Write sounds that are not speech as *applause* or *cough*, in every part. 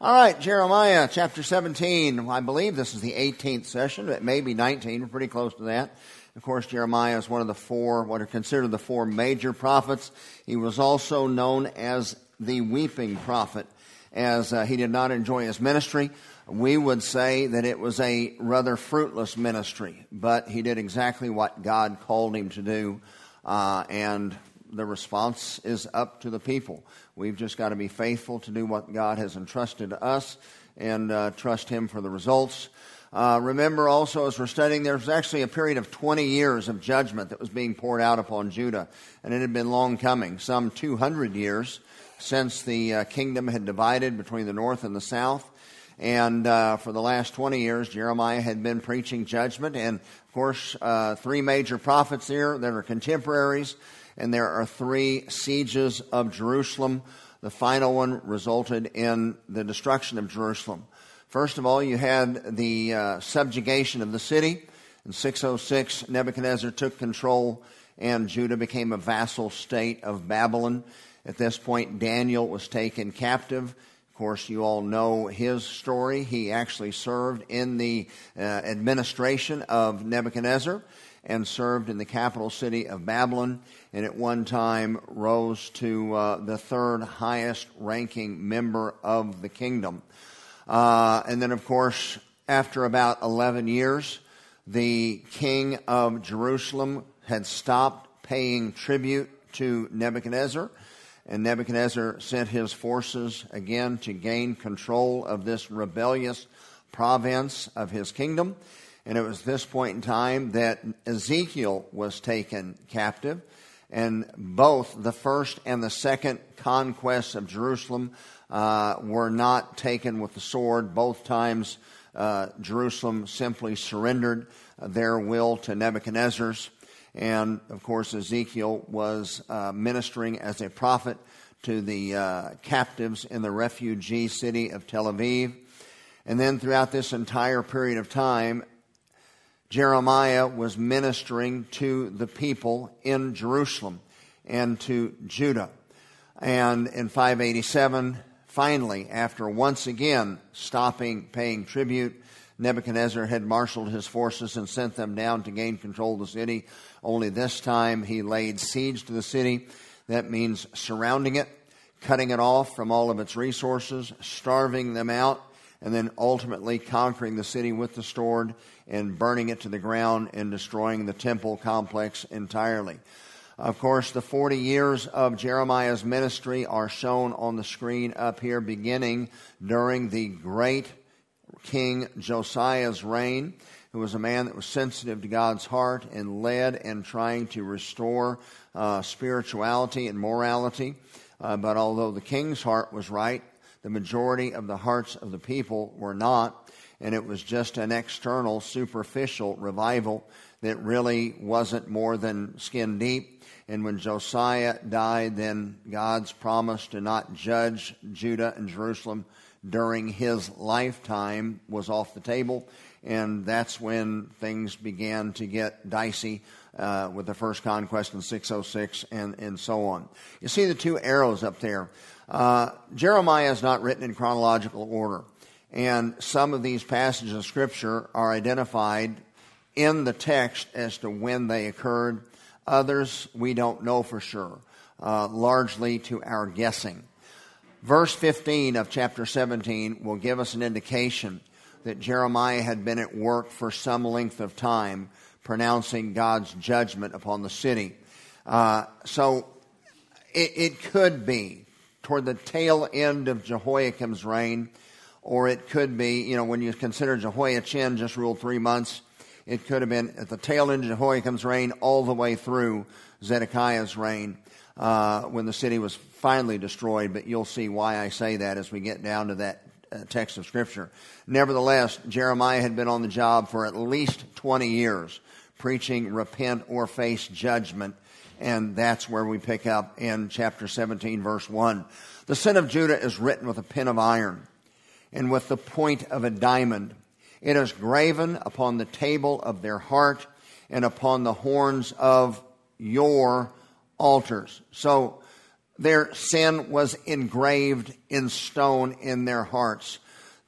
All right, Jeremiah chapter 17. I believe this is the 18th session. It may be 19. We're pretty close to that. Of course, Jeremiah is one of the four, what are considered the four major prophets. He was also known as the weeping prophet, as uh, he did not enjoy his ministry. We would say that it was a rather fruitless ministry, but he did exactly what God called him to do, uh, and the response is up to the people. We've just got to be faithful to do what God has entrusted to us and uh, trust Him for the results. Uh, remember also, as we're studying, there was actually a period of 20 years of judgment that was being poured out upon Judah, and it had been long coming, some 200 years since the uh, kingdom had divided between the north and the south. And uh, for the last 20 years, Jeremiah had been preaching judgment. And of course, uh, three major prophets here that are contemporaries and there are three sieges of Jerusalem. The final one resulted in the destruction of Jerusalem. First of all, you had the uh, subjugation of the city. In 606, Nebuchadnezzar took control, and Judah became a vassal state of Babylon. At this point, Daniel was taken captive. Of course, you all know his story. He actually served in the uh, administration of Nebuchadnezzar and served in the capital city of Babylon, and at one time rose to uh, the third highest ranking member of the kingdom. Uh, and then, of course, after about 11 years, the king of Jerusalem had stopped paying tribute to Nebuchadnezzar. And Nebuchadnezzar sent his forces again to gain control of this rebellious province of his kingdom. And it was this point in time that Ezekiel was taken captive. And both the first and the second conquests of Jerusalem uh, were not taken with the sword. Both times, uh, Jerusalem simply surrendered their will to Nebuchadnezzar's. And of course, Ezekiel was uh, ministering as a prophet to the uh, captives in the refugee city of Tel Aviv. And then throughout this entire period of time, Jeremiah was ministering to the people in Jerusalem and to Judah. And in 587, finally, after once again stopping paying tribute, Nebuchadnezzar had marshaled his forces and sent them down to gain control of the city. Only this time he laid siege to the city. That means surrounding it, cutting it off from all of its resources, starving them out, and then ultimately conquering the city with the sword and burning it to the ground and destroying the temple complex entirely. Of course, the 40 years of Jeremiah's ministry are shown on the screen up here, beginning during the great King Josiah's reign, who was a man that was sensitive to God's heart and led in trying to restore uh, spirituality and morality. Uh, but although the king's heart was right, the majority of the hearts of the people were not, and it was just an external, superficial revival that really wasn't more than skin deep. And when Josiah died, then God's promise to not judge Judah and Jerusalem during his lifetime was off the table. And that's when things began to get dicey uh, with the first conquest in 606 and, and so on. You see the two arrows up there. Uh, Jeremiah is not written in chronological order, and some of these passages of Scripture are identified in the text as to when they occurred. Others we don't know for sure, uh, largely to our guessing. Verse 15 of chapter 17 will give us an indication that Jeremiah had been at work for some length of time, pronouncing God's judgment upon the city. Uh, so it, it could be toward the tail end of Jehoiakim's reign, or it could be, you know, when you consider Jehoiachin just ruled three months, it could have been at the tail end of Jehoiakim's reign all the way through Zedekiah's reign uh, when the city was finally destroyed. But you'll see why I say that as we get down to that uh, text of Scripture. Nevertheless, Jeremiah had been on the job for at least 20 years, preaching repent or face judgment and that's where we pick up in chapter 17, verse 1. The sin of Judah is written with a pen of iron and with the point of a diamond. It is graven upon the table of their heart and upon the horns of your altars. So their sin was engraved in stone in their hearts.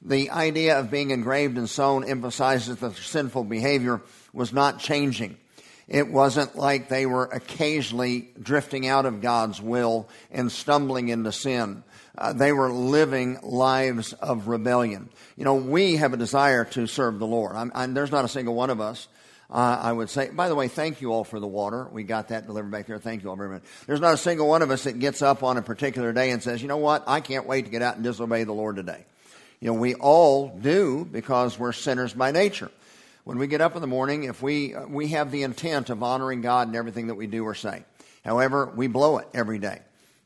The idea of being engraved in stone emphasizes that their sinful behavior was not changing. It wasn't like they were occasionally drifting out of God's will and stumbling into sin. Uh, they were living lives of rebellion. You know, we have a desire to serve the Lord. I'm, I'm, there's not a single one of us uh, I would say, by the way, thank you all for the water. We got that delivered back there. Thank you all very much. There's not a single one of us that gets up on a particular day and says, you know what? I can't wait to get out and disobey the Lord today. You know, we all do because we're sinners by nature. When we get up in the morning, if we, uh, we have the intent of honoring God in everything that we do or say. However, we blow it every day.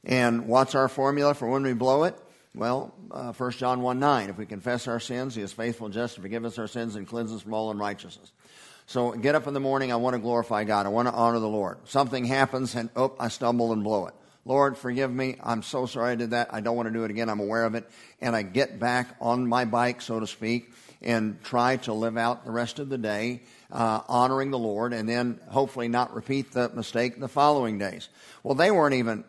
And what's our formula for when we blow it? Well, uh, 1 John 1 9. If we confess our sins, he is faithful and just to forgive us our sins and cleanse us from all unrighteousness. So get up in the morning, I want to glorify God. I want to honor the Lord. Something happens and, oh, I stumble and blow it. Lord, forgive me. I'm so sorry I did that. I don't want to do it again. I'm aware of it. And I get back on my bike, so to speak, and try to live out the rest of the day uh, honoring the Lord and then hopefully not repeat the mistake the following days. Well, they weren't even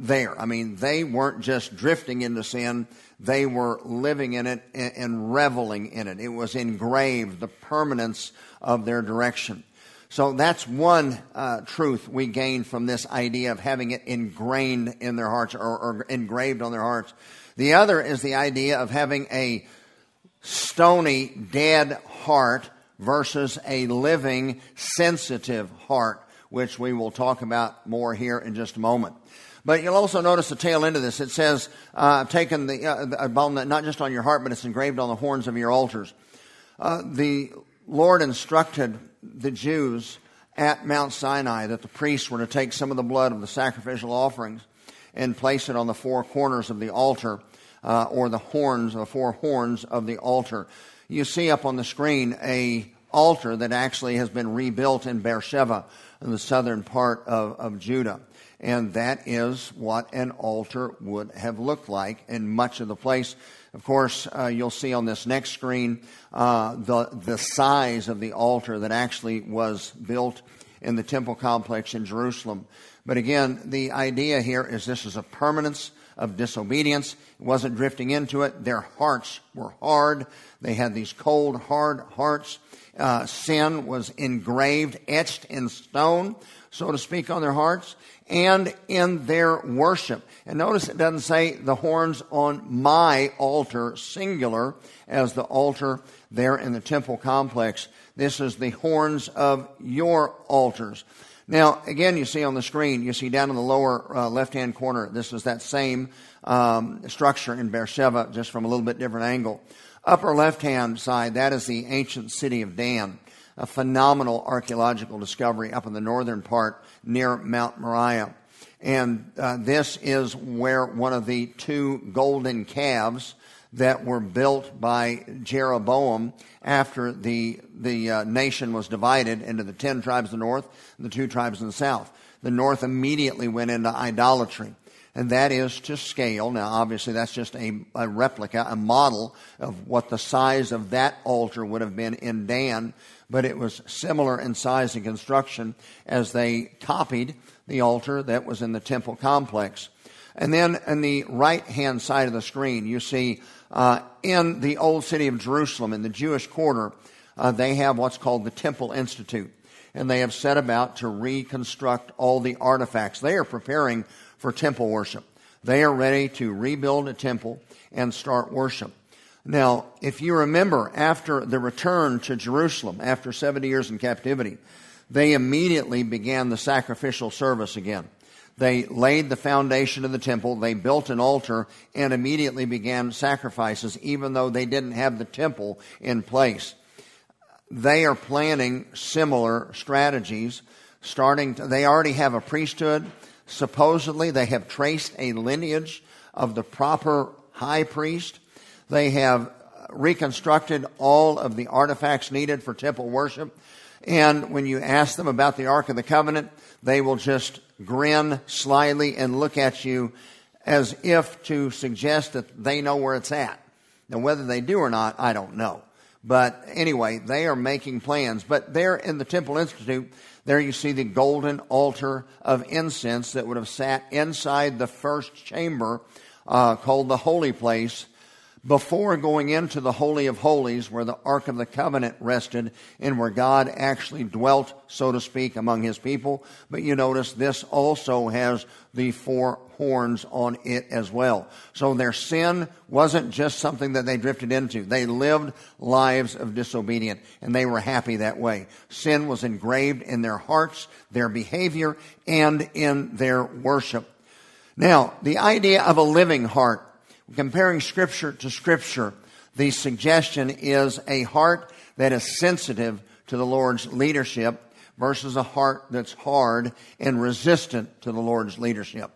there. I mean, they weren't just drifting into sin, they were living in it and, and reveling in it. It was engraved, the permanence of their direction. So that's one uh, truth we gain from this idea of having it ingrained in their hearts or, or engraved on their hearts. The other is the idea of having a stony, dead heart versus a living, sensitive heart, which we will talk about more here in just a moment. But you'll also notice the tail end of this. It says, uh, taken the, uh, the bone that not just on your heart, but it's engraved on the horns of your altars. Uh, the Lord instructed the Jews at Mount Sinai that the priests were to take some of the blood of the sacrificial offerings and place it on the four corners of the altar uh, or the horns, the four horns of the altar. You see up on the screen a altar that actually has been rebuilt in Beersheba in the southern part of, of Judah. And that is what an altar would have looked like in much of the place of course, uh, you'll see on this next screen uh, the, the size of the altar that actually was built in the temple complex in Jerusalem. But again, the idea here is this is a permanence of disobedience. It wasn't drifting into it. Their hearts were hard. They had these cold, hard hearts. Uh, sin was engraved, etched in stone, so to speak, on their hearts and in their worship. And notice it doesn't say the horns on my altar, singular, as the altar there in the temple complex. This is the horns of your altars. Now, again, you see on the screen, you see down in the lower uh, left hand corner, this is that same um, structure in Beersheba, just from a little bit different angle. Upper left hand side, that is the ancient city of Dan, a phenomenal archaeological discovery up in the northern part near Mount Moriah. And uh, this is where one of the two golden calves that were built by Jeroboam after the, the uh, nation was divided into the ten tribes of the north and the two tribes in the south. The north immediately went into idolatry. And that is to scale. Now, obviously, that's just a, a replica, a model of what the size of that altar would have been in Dan, but it was similar in size and construction as they copied the altar that was in the temple complex. And then in the right hand side of the screen, you see uh, in the old city of Jerusalem, in the Jewish quarter, uh, they have what's called the Temple Institute. And they have set about to reconstruct all the artifacts. They are preparing for temple worship. They are ready to rebuild a temple and start worship. Now, if you remember, after the return to Jerusalem, after 70 years in captivity, they immediately began the sacrificial service again. They laid the foundation of the temple, they built an altar, and immediately began sacrifices, even though they didn't have the temple in place. They are planning similar strategies, starting to, they already have a priesthood. Supposedly, they have traced a lineage of the proper high priest. They have reconstructed all of the artifacts needed for temple worship. And when you ask them about the Ark of the Covenant, they will just grin slyly and look at you as if to suggest that they know where it's at. Now, whether they do or not, I don't know. But anyway, they are making plans. But there in the Temple Institute, there you see the golden altar of incense that would have sat inside the first chamber uh, called the holy place before going into the Holy of Holies, where the Ark of the Covenant rested and where God actually dwelt, so to speak, among his people. But you notice this also has the four horns on it as well. So their sin wasn't just something that they drifted into. They lived lives of disobedience and they were happy that way. Sin was engraved in their hearts, their behavior, and in their worship. Now, the idea of a living heart comparing Scripture to Scripture, the suggestion is a heart that is sensitive to the Lord's leadership versus a heart that's hard and resistant to the Lord's leadership.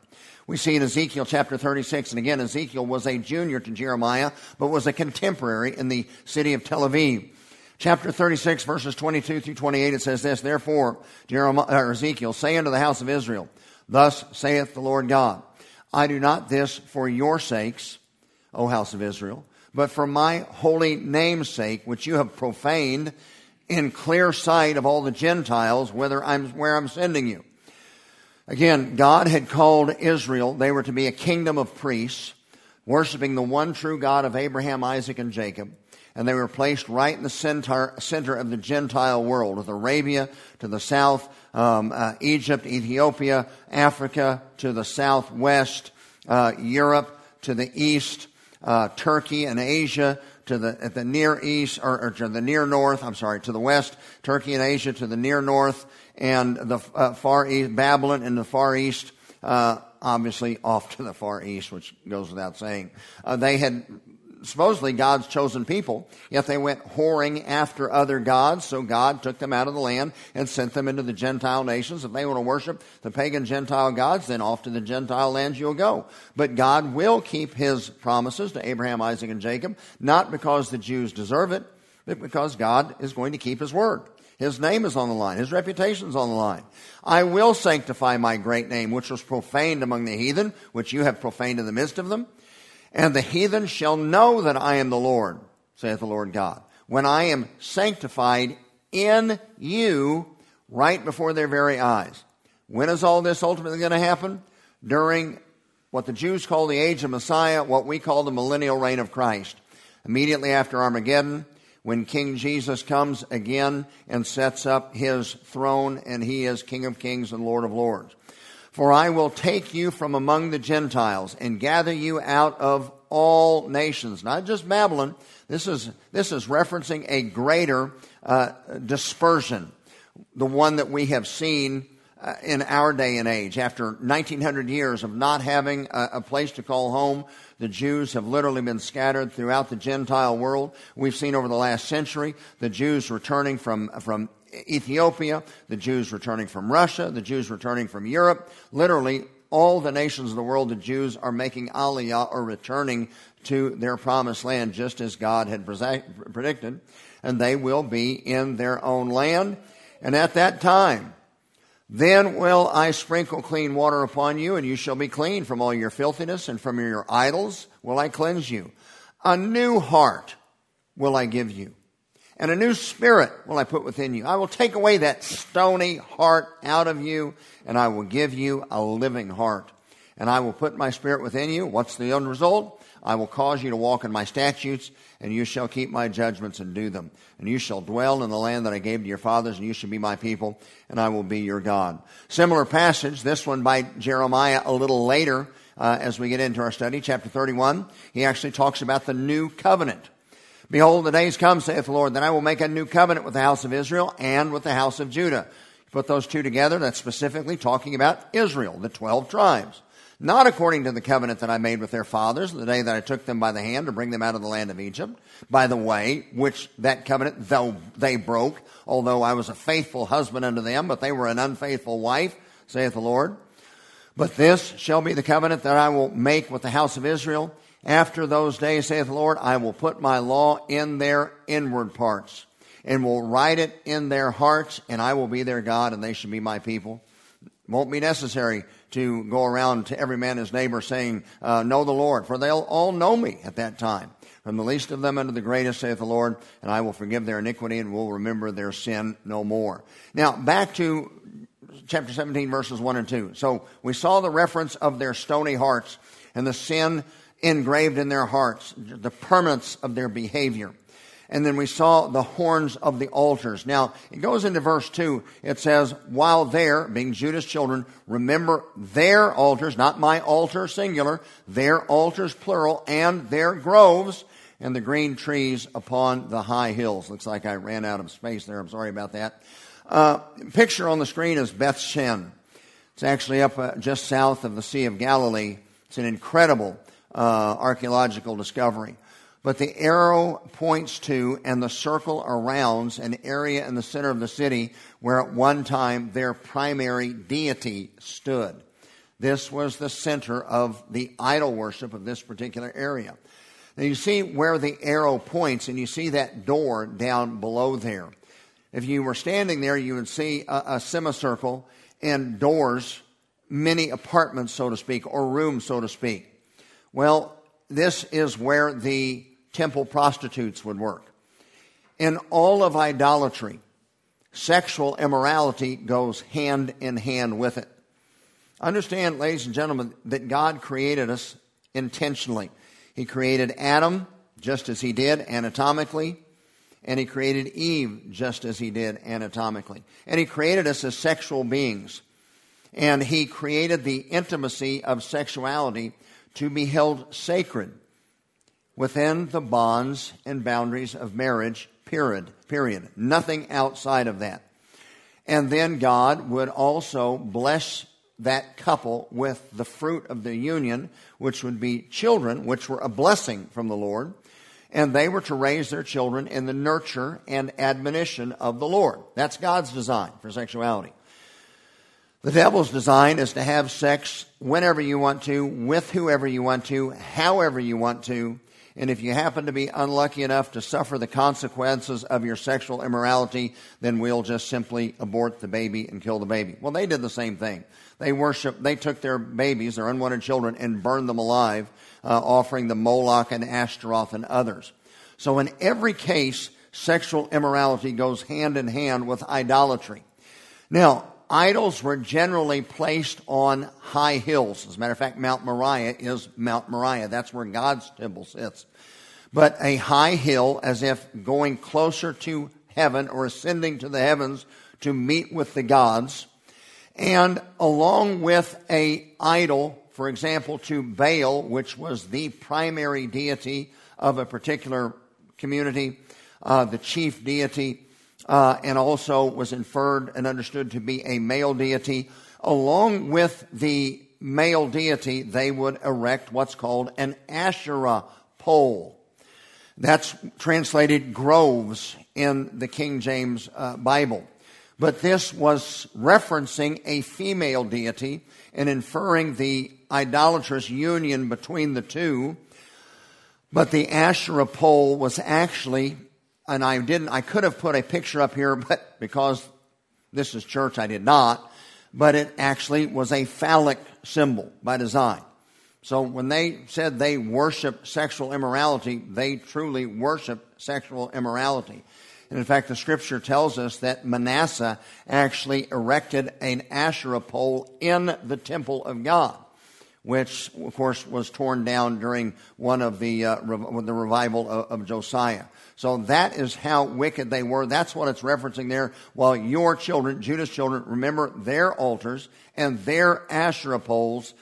We see in Ezekiel chapter 36, and again, Ezekiel was a junior to Jeremiah, but was a contemporary in the city of Tel Aviv. Chapter 36, verses 22 through 28, it says this, Therefore, Jeremiah, Ezekiel, say unto the house of Israel, Thus saith the Lord God, I do not this for your sakes, O house of Israel, but for my holy name's sake, which you have profaned in clear sight of all the Gentiles, whether I'm, where I'm sending you. Again, God had called Israel, they were to be a kingdom of priests, worshiping the one true God of Abraham, Isaac, and Jacob. And they were placed right in the center, center of the Gentile world, with Arabia to the south, um, uh, Egypt, Ethiopia, Africa to the southwest, uh, Europe to the east, uh, Turkey and Asia to the at the near east or, or, to the near north. I'm sorry, to the west, Turkey and Asia to the near north, and the uh, far east, Babylon in the far east. Uh, obviously, off to the far east, which goes without saying. Uh, they had supposedly God's chosen people, yet they went whoring after other gods, so God took them out of the land and sent them into the Gentile nations. If they want to worship the pagan Gentile gods, then off to the Gentile lands you'll go. But God will keep his promises to Abraham, Isaac, and Jacob, not because the Jews deserve it, but because God is going to keep his word. His name is on the line. His reputation is on the line. I will sanctify my great name, which was profaned among the heathen, which you have profaned in the midst of them. And the heathen shall know that I am the Lord, saith the Lord God, when I am sanctified in you right before their very eyes. When is all this ultimately going to happen? During what the Jews call the age of Messiah, what we call the millennial reign of Christ. Immediately after Armageddon, when King Jesus comes again and sets up his throne, and he is King of kings and Lord of lords. For I will take you from among the Gentiles and gather you out of all nations, not just Babylon. This is, this is referencing a greater uh, dispersion, the one that we have seen uh, in our day and age. After 1900 years of not having a, a, place to call home, the Jews have literally been scattered throughout the Gentile world. We've seen over the last century the Jews returning from, from Ethiopia, the Jews returning from Russia, the Jews returning from Europe. Literally, all the nations of the world, the Jews are making aliyah or returning to their promised land just as God had predicted. And they will be in their own land. And at that time, then will I sprinkle clean water upon you, and you shall be clean from all your filthiness, and from your idols will I cleanse you. A new heart will I give you and a new spirit will I put within you. I will take away that stony heart out of you, and I will give you a living heart. And I will put my spirit within you. What's the end result? I will cause you to walk in my statutes, and you shall keep my judgments and do them. And you shall dwell in the land that I gave to your fathers, and you shall be my people, and I will be your God. Similar passage, this one by Jeremiah a little later, uh, as we get into our study, chapter 31. He actually talks about the new covenant. Behold, the days come, saith the Lord, that I will make a new covenant with the house of Israel and with the house of Judah. Put those two together, that's specifically talking about Israel, the twelve tribes. Not according to the covenant that I made with their fathers the day that I took them by the hand to bring them out of the land of Egypt. By the way, which that covenant, though they broke, although I was a faithful husband unto them, but they were an unfaithful wife, saith the Lord. But this shall be the covenant that I will make with the house of Israel after those days, saith the Lord, I will put my law in their inward parts and will write it in their hearts, and I will be their God, and they shall be my people. Won't be necessary to go around to every man his neighbor saying, uh, Know the Lord, for they'll all know me at that time. from the least of them unto the greatest, saith the Lord, and I will forgive their iniquity and will remember their sin no more. Now, back to chapter 17, verses 1 and 2. So we saw the reference of their stony hearts and the sin engraved in their hearts, the permanence of their behavior. And then we saw the horns of the altars. Now, it goes into verse 2. It says, while there, being Judah's children, remember their altars, not my altar singular, their altars plural, and their groves, and the green trees upon the high hills. Looks like I ran out of space there. I'm sorry about that. Uh, picture on the screen is Beth Shean. It's actually up uh, just south of the Sea of Galilee. It's an incredible uh, archaeological discovery. But the arrow points to and the circle arounds an area in the center of the city where at one time their primary deity stood. This was the center of the idol worship of this particular area. Now you see where the arrow points, and you see that door down below there. If you were standing there, you would see a, a semicircle and doors, many apartments, so to speak, or rooms, so to speak. Well, this is where the temple prostitutes would work. In all of idolatry, sexual immorality goes hand in hand with it. Understand, ladies and gentlemen, that God created us intentionally. He created Adam just as he did anatomically, and he created Eve just as he did anatomically. And he created us as sexual beings. And he created the intimacy of sexuality to be held sacred within the bonds and boundaries of marriage, period. Period. Nothing outside of that. And then God would also bless that couple with the fruit of the union, which would be children, which were a blessing from the Lord. And they were to raise their children in the nurture and admonition of the Lord. That's God's design for sexuality. The devil's design is to have sex whenever you want to, with whoever you want to, however you want to, and if you happen to be unlucky enough to suffer the consequences of your sexual immorality, then we'll just simply abort the baby and kill the baby. Well, they did the same thing. They worship, they took their babies, their unwanted children, and burned them alive, uh, offering them Moloch and Ashtaroth and others. So in every case, sexual immorality goes hand in hand with idolatry. Now, idols were generally placed on high hills. As a matter of fact, Mount Moriah is Mount Moriah. That's where God's temple sits. But a high hill, as if going closer to heaven or ascending to the heavens to meet with the gods. And along with a idol, for example, to Baal, which was the primary deity of a particular community, uh, the chief deity, uh, and also was inferred and understood to be a male deity. Along with the male deity, they would erect what's called an Asherah pole. That's translated groves in the King James uh, Bible. But this was referencing a female deity and inferring the idolatrous union between the two. But the Asherah pole was actually and I didn't, I could have put a picture up here, but because this is church, I did not. But it actually was a phallic symbol by design. So when they said they worship sexual immorality, they truly worship sexual immorality. And in fact, the scripture tells us that Manasseh actually erected an Asherah pole in the temple of God which of course was torn down during one of the uh, the revival of, of, Josiah. So that is how wicked they were. That's what it's referencing there. While your children, Judah's children, remember their altars and their Asherah poles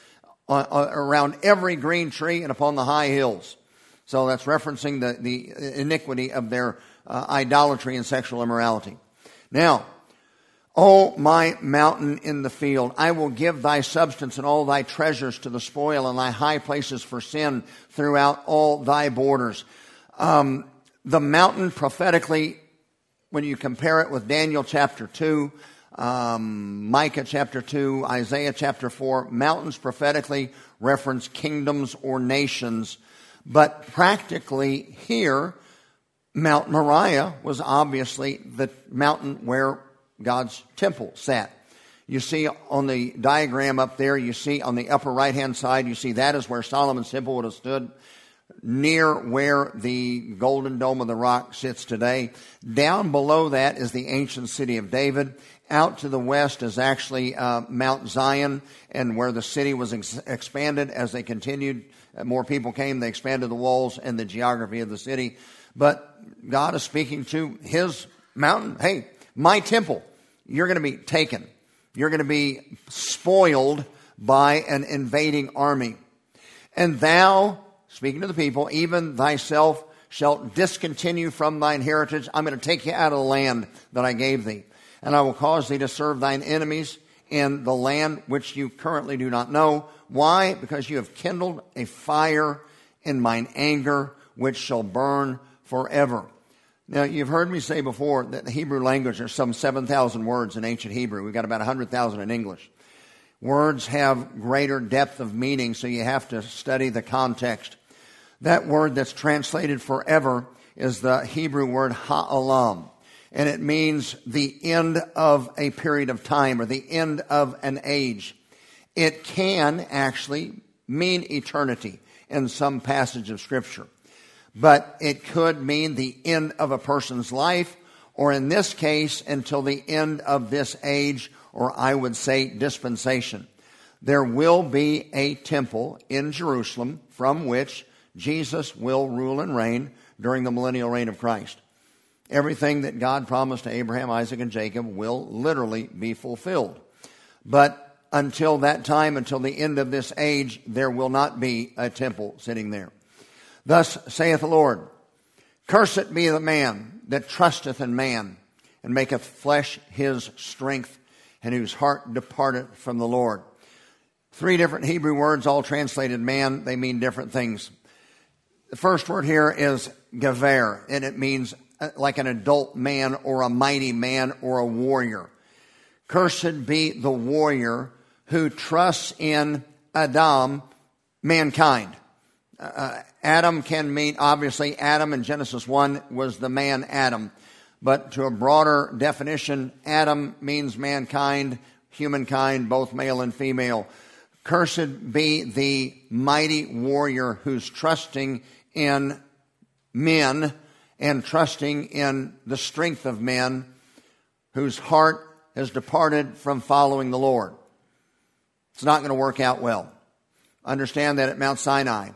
uh, uh, around every green tree and upon the high hills. So that's referencing the, the iniquity of their uh, idolatry and sexual immorality. Now, O my mountain in the field, I will give thy substance and all thy treasures to the spoil and thy high places for sin throughout all thy borders. Um, the mountain prophetically, when you compare it with Daniel chapter 2, um, Micah chapter 2, Isaiah chapter 4, mountains prophetically reference kingdoms or nations. But practically here, Mount Moriah was obviously the mountain where God's temple sat. You see on the diagram up there, you see on the upper right hand side, you see that is where Solomon's temple would have stood. near where the Golden Dome of the Rock sits today. Down below that is the ancient city of David. Out to the west is actually uh, Mount Zion, and where the city was ex- expanded as they continued, uh, more people came, they expanded the walls and the geography of the city. But God is speaking to his mountain. Hey, my temple, you're going to be taken. You're going to be spoiled by an invading army. And thou, speaking to the people, even thyself shalt discontinue from thine heritage. I'm going to take you out of the land that I gave thee. And I will cause thee to serve thine enemies in the land which you currently do not know. Why? Because you have kindled a fire in mine anger, which shall burn forever. Now, you've heard me say before that the Hebrew language, there's some 7,000 words in ancient Hebrew. We've got about 100,000 in English. Words have greater depth of meaning, so you have to study the context. That word that's translated forever is the Hebrew word ha'alam, and it means the end of a period of time or the end of an age. It can actually mean eternity in some passage of Scripture, but it could mean the end of a person's life, or in this case, until the end of this age or I would say dispensation. There will be a temple in Jerusalem from which Jesus will rule and reign during the millennial reign of Christ. Everything that God promised to Abraham, Isaac, and Jacob will literally be fulfilled. But until that time, until the end of this age, there will not be a temple sitting there. Thus saith the Lord, Cursed be the man that trusteth in man, and maketh flesh his strength, and whose heart departeth from the Lord. Three different Hebrew words, all translated man, they mean different things. The first word here is gever, and it means uh, like an adult man or a mighty man or a warrior. Cursed be the warrior who trusts in Adam, mankind. Uh, Adam can mean, obviously, Adam in Genesis 1 was the man Adam. But to a broader definition, Adam means mankind, humankind, both male and female. Cursed be the mighty warrior who's trusting in men and trusting in the strength of men, whose heart has departed from following the Lord. It's not going to work out well. Understand that at Mount Sinai,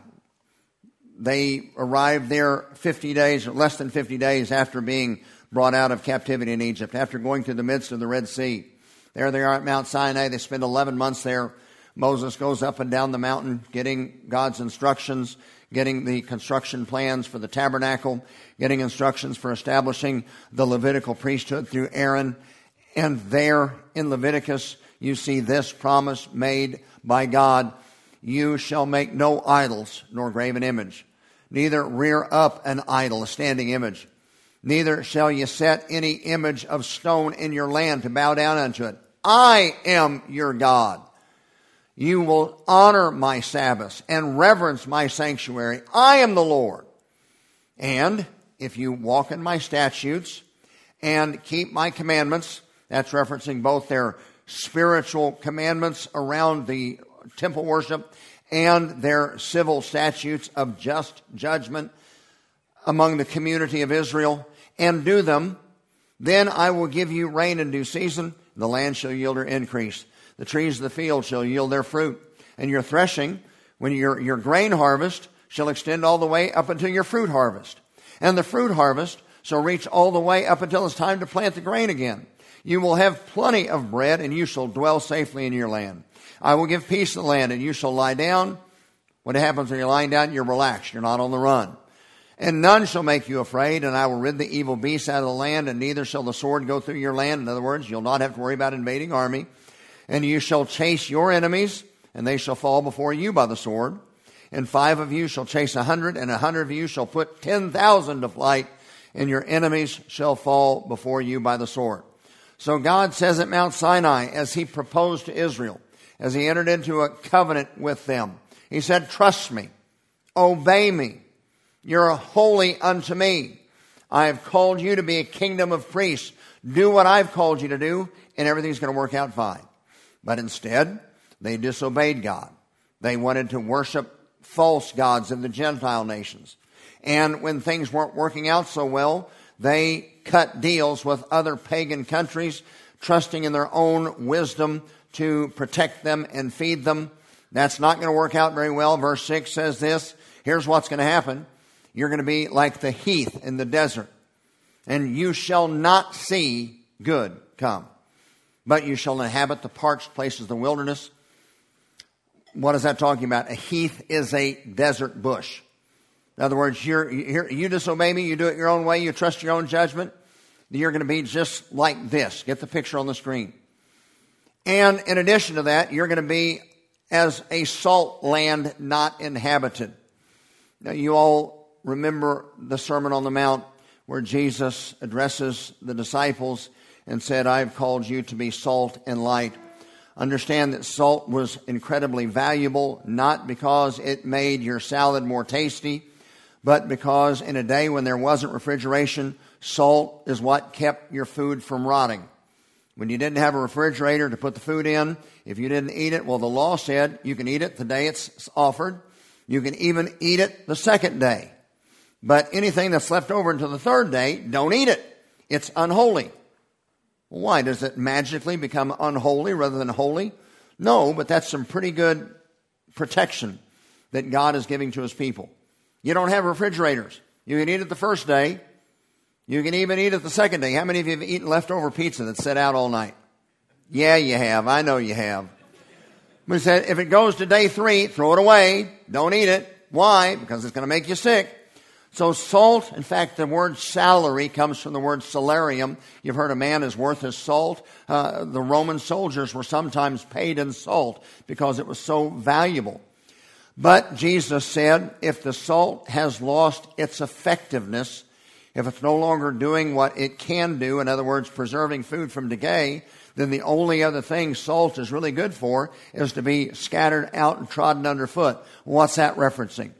they arrived there 50 days or less than 50 days after being brought out of captivity in Egypt, after going through the midst of the Red Sea. There they are at Mount Sinai. They spend 11 months there. Moses goes up and down the mountain getting God's instructions, getting the construction plans for the tabernacle, getting instructions for establishing the Levitical priesthood through Aaron. And there in Leviticus, you see this promise made by God You shall make no idols nor graven image, neither rear up an idol, a standing image Neither shall ye set any image of stone in your land to bow down unto it. I am your God. You will honor my Sabbaths and reverence my sanctuary. I am the Lord. And if you walk in my statutes and keep my commandments, that's referencing both their spiritual commandments around the temple worship and their civil statutes of just judgment among the community of Israel and do them, then I will give you rain in due season. The land shall yield her increase. The trees of the field shall yield their fruit. And your threshing, when your, your grain harvest, shall extend all the way up until your fruit harvest. And the fruit harvest shall reach all the way up until it's time to plant the grain again. You will have plenty of bread, and you shall dwell safely in your land. I will give peace in the land, and you shall lie down. What happens when you're lying down? You're relaxed. You're not on the run. And none shall make you afraid, and I will rid the evil beasts out of the land, and neither shall the sword go through your land. In other words, you'll not have to worry about invading army. And you shall chase your enemies, and they shall fall before you by the sword. And five of you shall chase a hundred, and a hundred of you shall put ten thousand to flight, and your enemies shall fall before you by the sword. So God says at Mount Sinai, as he proposed to Israel, as he entered into a covenant with them, he said, Trust me, obey me you're holy unto me. I have called you to be a kingdom of priests. Do what I've called you to do, and everything's going to work out fine. But instead, they disobeyed God. They wanted to worship false gods of the Gentile nations. And when things weren't working out so well, they cut deals with other pagan countries, trusting in their own wisdom to protect them and feed them. That's not going to work out very well. Verse 6 says this Here's what's going to happen. You're going to be like the heath in the desert, and you shall not see good come, but you shall inhabit the parched places of the wilderness. What is that talking about? A heath is a desert bush. In other words, you're, you're, you disobey me, you do it your own way, you trust your own judgment, you're going to be just like this. Get the picture on the screen. And in addition to that, you're going to be as a salt land not inhabited. Now, you all remember the Sermon on the Mount where Jesus addresses the disciples and said, I've called you to be salt and light. Understand that salt was incredibly valuable, not because it made your salad more tasty, but because in a day when there wasn't refrigeration, salt is what kept your food from rotting. When you didn't have a refrigerator to put the food in, if you didn't eat it, well, the law said you can eat it the day it's offered. You can even eat it the second day. But anything that's left over until the third day, don't eat it. It's unholy. Why? Does it magically become unholy rather than holy? No, but that's some pretty good protection that God is giving to his people. You don't have refrigerators. You can eat it the first day. You can even eat it the second day. How many of you have eaten leftover pizza that's set out all night? Yeah, you have. I know you have. But said, if it goes to day three, throw it away. Don't eat it. Why? Because it's going to make you sick. So salt, in fact, the word salary comes from the word salarium. You've heard a man is worth his salt. Uh, the Roman soldiers were sometimes paid in salt because it was so valuable. But Jesus said, if the salt has lost its effectiveness, if it's no longer doing what it can do, in other words, preserving food from decay, then the only other thing salt is really good for is to be scattered out and trodden underfoot. What's that referencing?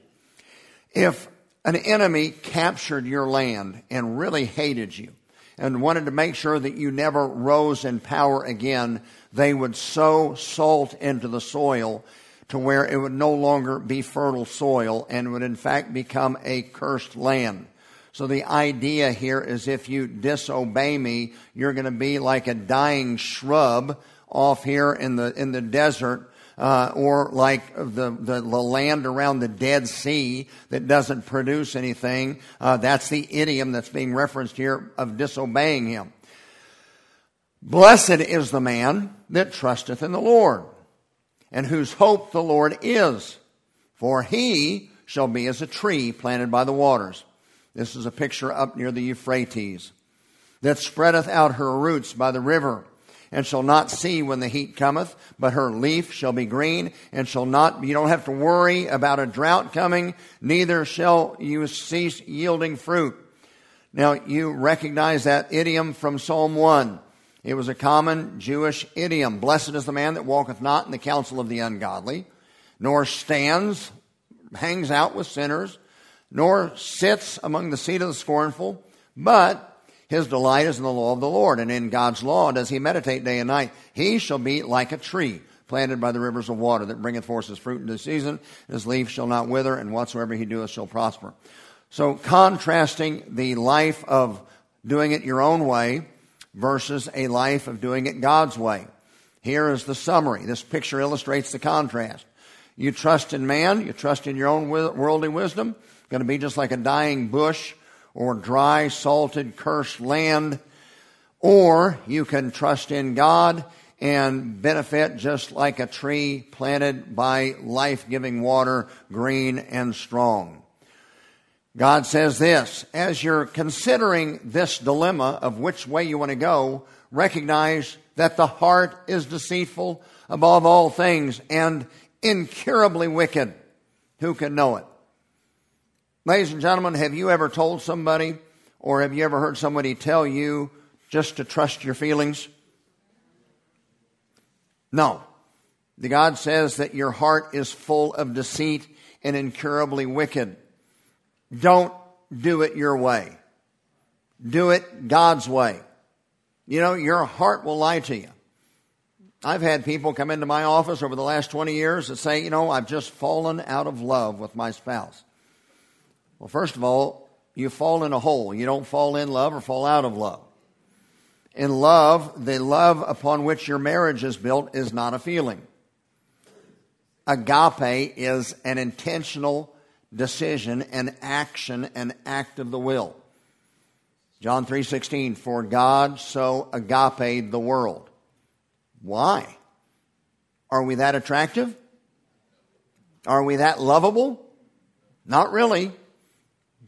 If an enemy captured your land and really hated you and wanted to make sure that you never rose in power again, they would sow salt into the soil to where it would no longer be fertile soil and would in fact become a cursed land. So the idea here is if you disobey me, you're going to be like a dying shrub off here in the in the desert, uh, or like the, the, the land around the Dead Sea that doesn't produce anything. Uh, that's the idiom that's being referenced here of disobeying him. Blessed is the man that trusteth in the Lord and whose hope the Lord is. For he shall be as a tree planted by the waters. This is a picture up near the Euphrates that spreadeth out her roots by the river and shall not see when the heat cometh, but her leaf shall be green and shall not, you don't have to worry about a drought coming, neither shall you cease yielding fruit. Now you recognize that idiom from Psalm 1. It was a common Jewish idiom. Blessed is the man that walketh not in the counsel of the ungodly, nor stands, hangs out with sinners, nor sits among the seat of the scornful, but his delight is in the law of the Lord, and in God's law does he meditate day and night. He shall be like a tree planted by the rivers of water that bringeth forth his fruit in the season. His leaf shall not wither, and whatsoever he doeth shall prosper. So contrasting the life of doing it your own way versus a life of doing it God's way. Here is the summary. This picture illustrates the contrast. You trust in man, you trust in your own worldly wisdom, going to be just like a dying bush or dry, salted, cursed land. Or you can trust in God and benefit just like a tree planted by life giving water, green and strong. God says this as you're considering this dilemma of which way you want to go, recognize that the heart is deceitful above all things and incurably wicked. Who can know it? Ladies and gentlemen, have you ever told somebody or have you ever heard somebody tell you just to trust your feelings? No. The God says that your heart is full of deceit and incurably wicked. Don't do it your way. Do it God's way. You know, your heart will lie to you. I've had people come into my office over the last 20 years that say, you know, I've just fallen out of love with my spouse. Well, first of all, you fall in a hole. You don't fall in love or fall out of love. In love, the love upon which your marriage is built is not a feeling. Agape is an intentional decision, an action, an act of the will. John 3:16 For God so agape the world. Why? Are we that attractive? Are we that lovable? Not really.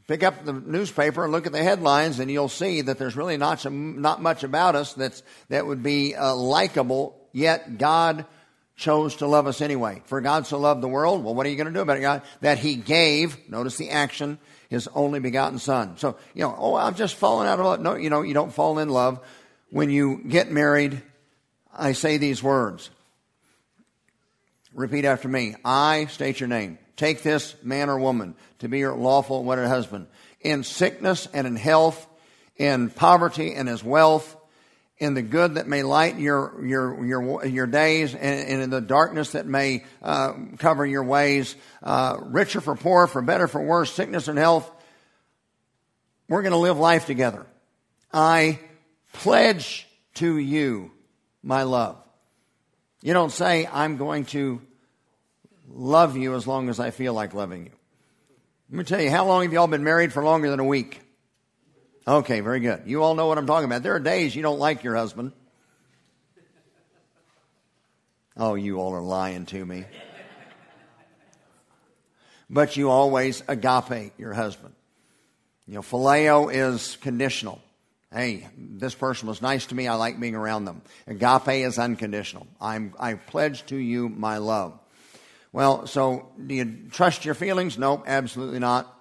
Pick up the newspaper and look at the headlines, and you'll see that there's really not, some, not much about us that's, that would be uh, likable, yet God chose to love us anyway. For God so loved the world, well, what are you going to do about it, God? That He gave, notice the action, His only begotten Son. So, you know, oh, I've just fallen out of love. No, you know, you don't fall in love. When you get married, I say these words. Repeat after me. I state your name. Take this man or woman to be your lawful wedded husband. In sickness and in health, in poverty and as wealth, in the good that may light your your your your days, and, and in the darkness that may uh, cover your ways, uh, richer for poor, for better for worse, sickness and health. We're going to live life together. I pledge to you my love. You don't say, I'm going to love you as long as I feel like loving you. Let me tell you, how long have you all been married for longer than a week? Okay, very good. You all know what I'm talking about. There are days you don't like your husband. Oh, you all are lying to me. But you always agape your husband. You know, phileo is conditional. Hey, this person was nice to me. I like being around them. Agape is unconditional. I'm, I pledge to you my love. Well, so do you trust your feelings? No, absolutely not.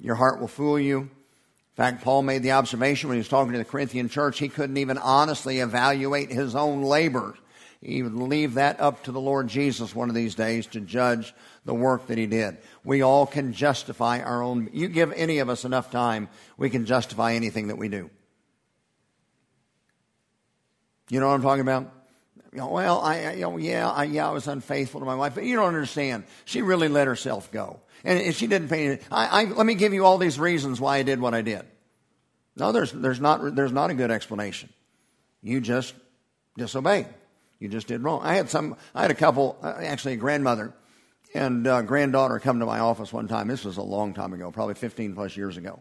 Your heart will fool you. In fact, Paul made the observation when he was talking to the Corinthian church, he couldn't even honestly evaluate his own labor. He would leave that up to the Lord Jesus one of these days to judge the work that he did. We all can justify our own. You give any of us enough time, we can justify anything that we do. You know what I'm talking about? You know, well, I, you know, yeah, I, yeah, I was unfaithful to my wife, but you don't understand. She really let herself go, and she didn't pay. I, I, let me give you all these reasons why I did what I did. No, there's, there's not, there's not a good explanation. You just disobeyed. You just did wrong. I had some, I had a couple, uh, actually a grandmother and uh, granddaughter come to my office one time. This was a long time ago, probably 15 plus years ago.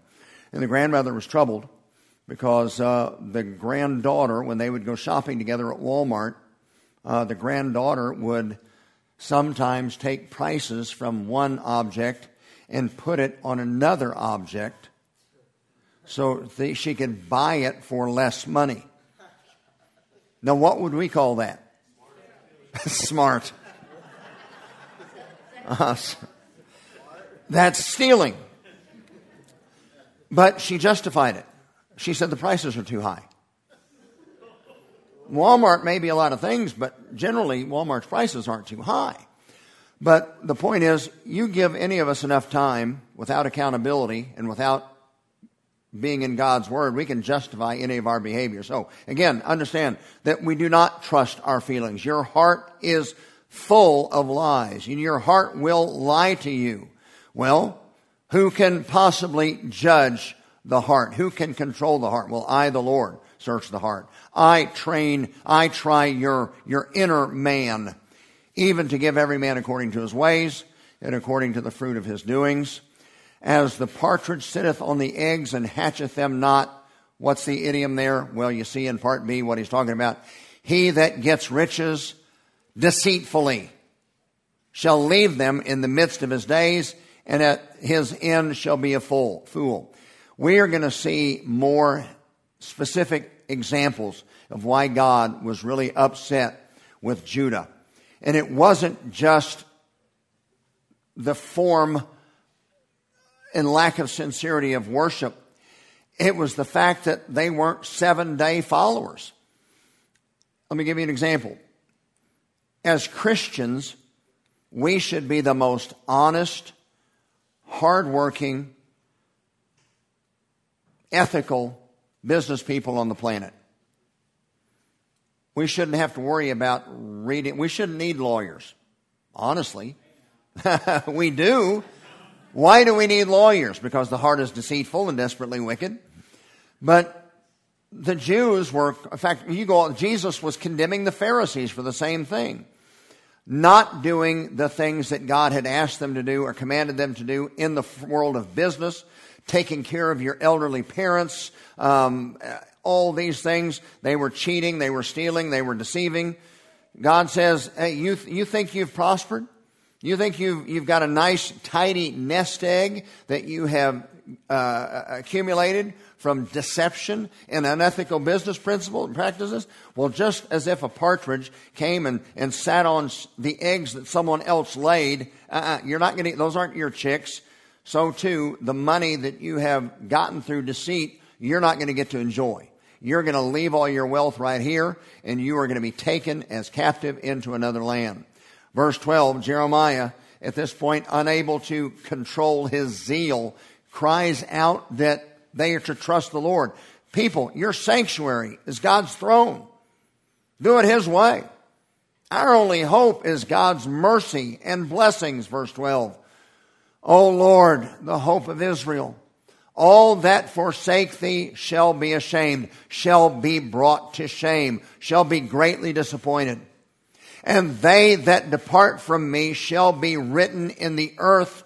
And the grandmother was troubled because uh, the granddaughter, when they would go shopping together at Walmart, uh, the granddaughter would sometimes take prices from one object and put it on another object so that she could buy it for less money. Now, what would we call that? *laughs* Smart. Uh, that's stealing. But she justified it. She said the prices are too high. Walmart may be a lot of things, but generally Walmart's prices aren't too high. But the point is, you give any of us enough time without accountability and without being in God's Word, we can justify any of our behavior. So, again, understand that we do not trust our feelings. Your heart is full of lies, and your heart will lie to you. Well, who can possibly judge the heart? Who can control the heart? Well, I, the Lord, search the heart. I train, I try your, your inner man, even to give every man according to his ways and according to the fruit of his doings. As the partridge sitteth on the eggs and hatcheth them not. What's the idiom there? Well, you see in part B what he's talking about. He that gets riches deceitfully shall leave them in the midst of his days, and at his end shall be a fool. fool. We are going to see more specific examples of why God was really upset with Judah. And it wasn't just the form and lack of sincerity of worship, it was the fact that they weren't seven day followers. Let me give you an example. As Christians, we should be the most honest, hardworking, ethical business people on the planet. we shouldn't have to worry about reading. We shouldn't need lawyers, honestly. *laughs* we do. Why do we need lawyers? Because the heart is deceitful and desperately wicked. But the Jews were, in fact, you go, Jesus was condemning the Pharisees for the same thing. Not doing the things that God had asked them to do or commanded them to do in the world of business, taking care of your elderly parents, um, all these things. They were cheating, they were stealing, they were deceiving. God says, hey, you, you think you've prospered? You think you've, you've got a nice, tidy nest egg that you have uh, accumulated from deception and unethical business principles and practices? Well, just as if a partridge came and, and sat on the eggs that someone else laid, uh-uh, you're not going to, those aren't your chicks. So too, the money that you have gotten through deceit, you're not going to get to enjoy. You're going to leave all your wealth right here, and you are going to be taken as captive into another land. Verse 12, Jeremiah, at this point, unable to control his zeal, cries out that they are to trust the Lord. People, your sanctuary is God's throne. Do it His way. Our only hope is God's mercy and blessings, verse 12. O Lord, the hope of Israel, all that forsake thee shall be ashamed, shall be brought to shame, shall be greatly disappointed. And they that depart from me shall be written in the earth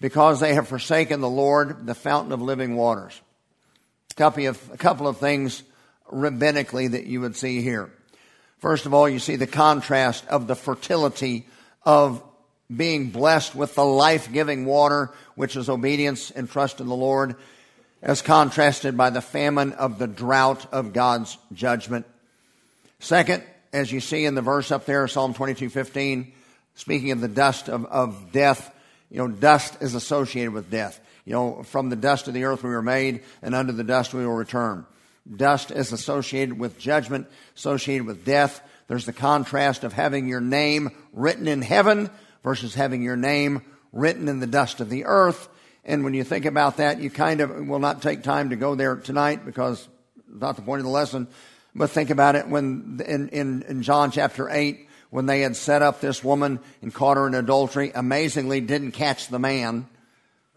because they have forsaken the Lord, the fountain of living waters. A couple of, a couple of things rabbinically that you would see here. First of all, you see the contrast of the fertility of being blessed with the life giving water, which is obedience and trust in the Lord, as contrasted by the famine of the drought of God's judgment. Second, as you see in the verse up there, Psalm 22 15, speaking of the dust of, of death, you know, dust is associated with death. You know, from the dust of the earth we were made, and under the dust we will return. Dust is associated with judgment, associated with death. There's the contrast of having your name written in heaven versus having your name written in the dust of the earth. And when you think about that, you kind of will not take time to go there tonight because not the point of the lesson. But think about it when in, in, in John chapter 8, when they had set up this woman and caught her in adultery, amazingly didn't catch the man,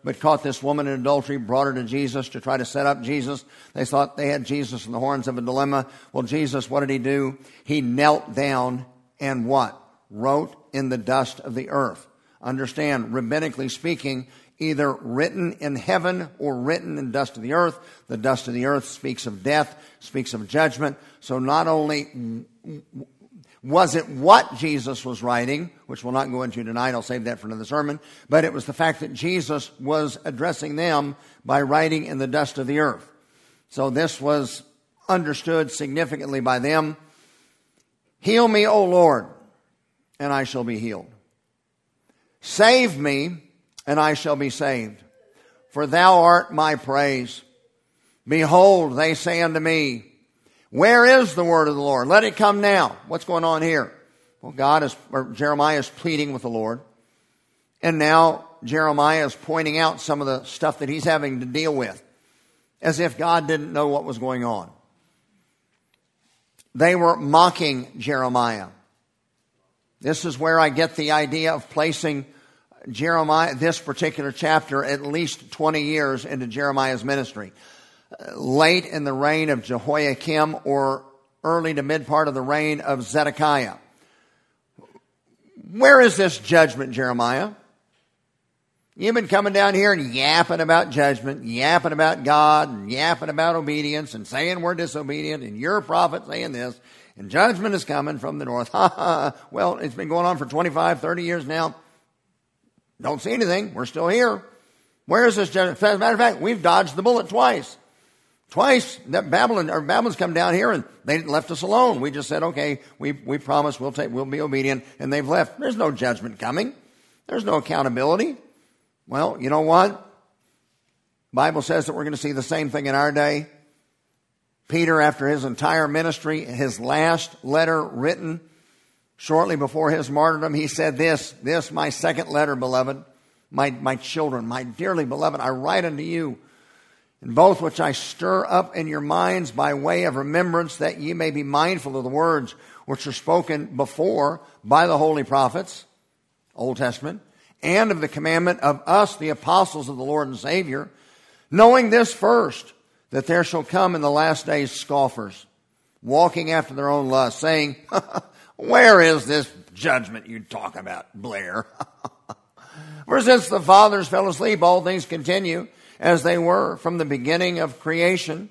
but caught this woman in adultery, brought her to Jesus to try to set up Jesus. They thought they had Jesus in the horns of a dilemma. Well, Jesus, what did he do? He knelt down and what? Wrote in the dust of the earth. Understand, rabbinically speaking, either written in heaven or written in dust of the earth. The dust of the earth speaks of death, speaks of judgment. So not only was it what Jesus was writing, which we'll not go into tonight, I'll save that for another sermon, but it was the fact that Jesus was addressing them by writing in the dust of the earth. So this was understood significantly by them. Heal me, O Lord, and I shall be healed. Save me, and I shall be saved. For thou art my praise. Behold, they say unto me, where is the word of the Lord? Let it come now. What's going on here? Well, God is, or Jeremiah is pleading with the Lord. And now Jeremiah is pointing out some of the stuff that he's having to deal with as if God didn't know what was going on. They were mocking Jeremiah. This is where I get the idea of placing Jeremiah, this particular chapter, at least 20 years into Jeremiah's ministry uh, late in the reign of Jehoiakim or early to mid part of the reign of Zedekiah. Where is this judgment, Jeremiah? You've been coming down here and yapping about judgment, yapping about God, and yapping about obedience, and saying we're disobedient, and you're a prophet saying this, and judgment is coming from the north. *laughs* well, it's been going on for 25, 30 years now. Don't see anything. We're still here. Where is this judgment? As a matter of fact, we've dodged the bullet twice. Twice that Babylon or Babylon's come down here and they left us alone. We just said, okay, we, we promise we'll take, we'll be obedient and they've left. There's no judgment coming. There's no accountability. Well, you know what? Bible says that we're going to see the same thing in our day. Peter, after his entire ministry, his last letter written shortly before his martyrdom, he said this, this, my second letter, beloved, my, my children, my dearly beloved, I write unto you in both which I stir up in your minds by way of remembrance that ye may be mindful of the words which are spoken before by the holy prophets, Old Testament, and of the commandment of us, the apostles of the Lord and Savior, knowing this first, that there shall come in the last days scoffers, walking after their own lust, saying, *laughs* Where is this judgment you talk about, Blair? *laughs* For since the fathers fell asleep, all things continue as they were from the beginning of creation.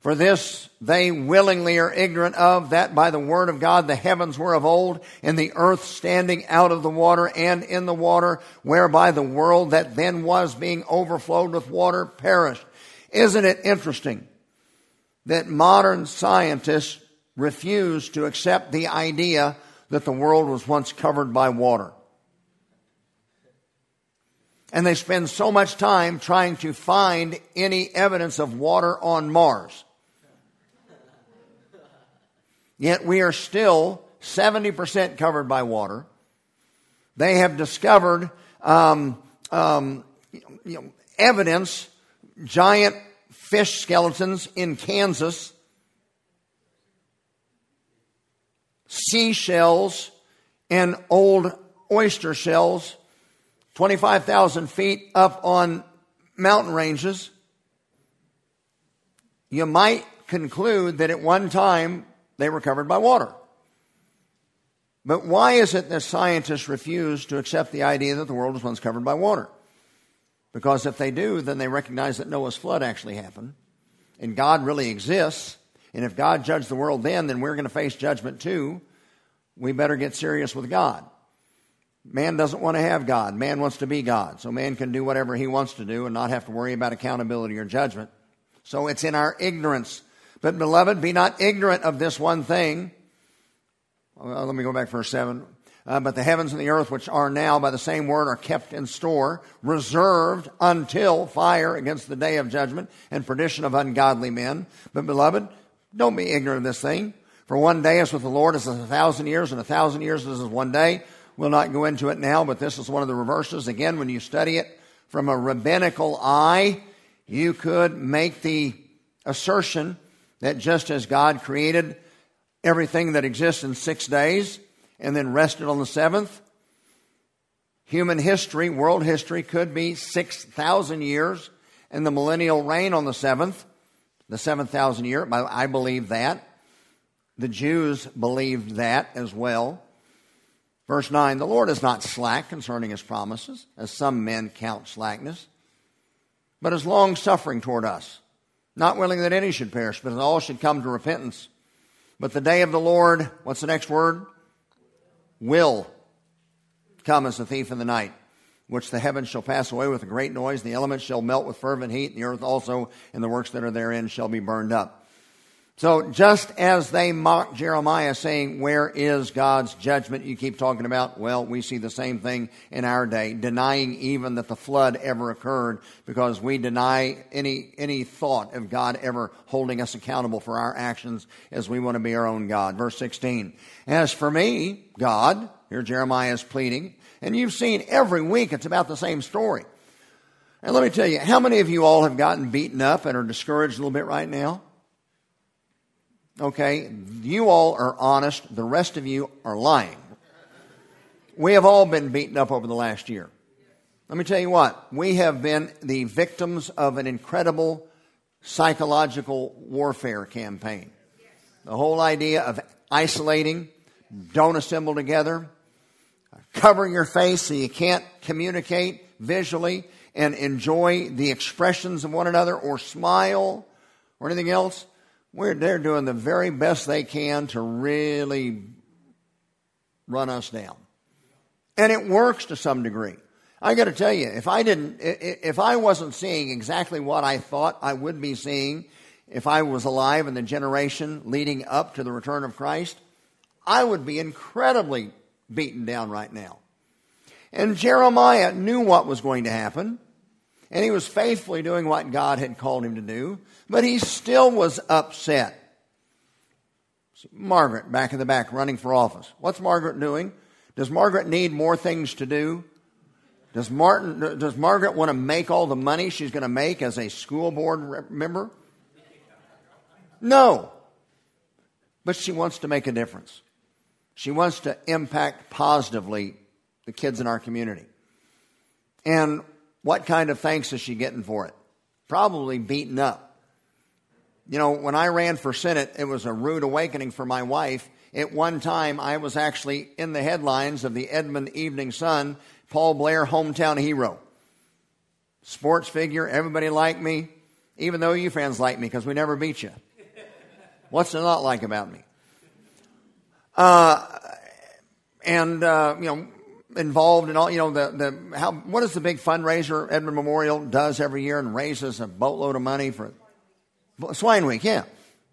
For this they willingly are ignorant of, that by the word of God the heavens were of old, and the earth standing out of the water and in the water, whereby the world that then was being overflowed with water perished. Isn't it interesting that modern scientists refuse to accept the idea that the world was once covered by water? and they spend so much time trying to find any evidence of water on Mars. Yet we are still 70% covered by water. They have discovered um, um, you know, evidence, giant fish skeletons in Kansas, seashells, and old oyster shells 25,000 feet up on mountain ranges, you might conclude that at one time they were covered by water. But why is it that scientists refuse to accept the idea that the world was once covered by water? Because if they do, then they recognize that Noah's flood actually happened, and God really exists. And if God judged the world then, then we're going to face judgment too. We better get serious with God. Man doesn't want to have God. Man wants to be God. So man can do whatever he wants to do and not have to worry about accountability or judgment. So it's in our ignorance. But beloved, be not ignorant of this one thing. Well, let me go back verse 7. Uh, but the heavens and the earth, which are now by the same word, are kept in store, reserved until fire against the day of judgment and perdition of ungodly men. But beloved, don't be ignorant of this thing. For one day is with the Lord as a thousand years, and a thousand years is as one day. We'll not go into it now, but this is one of the reverses. Again, when you study it from a rabbinical eye, you could make the assertion that just as God created everything that exists in six days and then rested on the seventh, human history, world history, could be 6,000 years and the millennial reign on the seventh, the 7,000 year. I believe that. The Jews believed that as well. Verse 9 The Lord is not slack concerning his promises, as some men count slackness, but is long suffering toward us, not willing that any should perish, but that all should come to repentance. But the day of the Lord, what's the next word? Will come as a thief in the night, which the heavens shall pass away with a great noise, the elements shall melt with fervent heat, and the earth also and the works that are therein shall be burned up. So just as they mocked Jeremiah saying, where is God's judgment you keep talking about? Well, we see the same thing in our day, denying even that the flood ever occurred because we deny any, any thought of God ever holding us accountable for our actions as we want to be our own God. Verse 16. As for me, God, here Jeremiah is pleading, and you've seen every week it's about the same story. And let me tell you, how many of you all have gotten beaten up and are discouraged a little bit right now? Okay, you all are honest, the rest of you are lying. We have all been beaten up over the last year. Let me tell you what, we have been the victims of an incredible psychological warfare campaign. The whole idea of isolating, don't assemble together, cover your face so you can't communicate visually and enjoy the expressions of one another or smile or anything else. We're, they're doing the very best they can to really run us down. And it works to some degree. I got to tell you, if I didn't, if I wasn't seeing exactly what I thought I would be seeing if I was alive in the generation leading up to the return of Christ, I would be incredibly beaten down right now. And Jeremiah knew what was going to happen and he was faithfully doing what God had called him to do, but he still was upset. Margaret, back in the back, running for office. What's Margaret doing? Does Margaret need more things to do? Does Martin, does Margaret want to make all the money she's going to make as a school board member? No. But she wants to make a difference. She wants to impact positively the kids in our community. And what kind of thanks is she getting for it? Probably beaten up. You know, when I ran for Senate, it was a rude awakening for my wife. At one time, I was actually in the headlines of the Edmond Evening Sun, Paul Blair, hometown hero. Sports figure, everybody liked me, even though you fans like me because we never beat you. What's not like about me? Uh, and, uh, you know, involved in all, you know, the, the, how, what is the big fundraiser Edmond Memorial does every year and raises a boatload of money for Swine Week, yeah.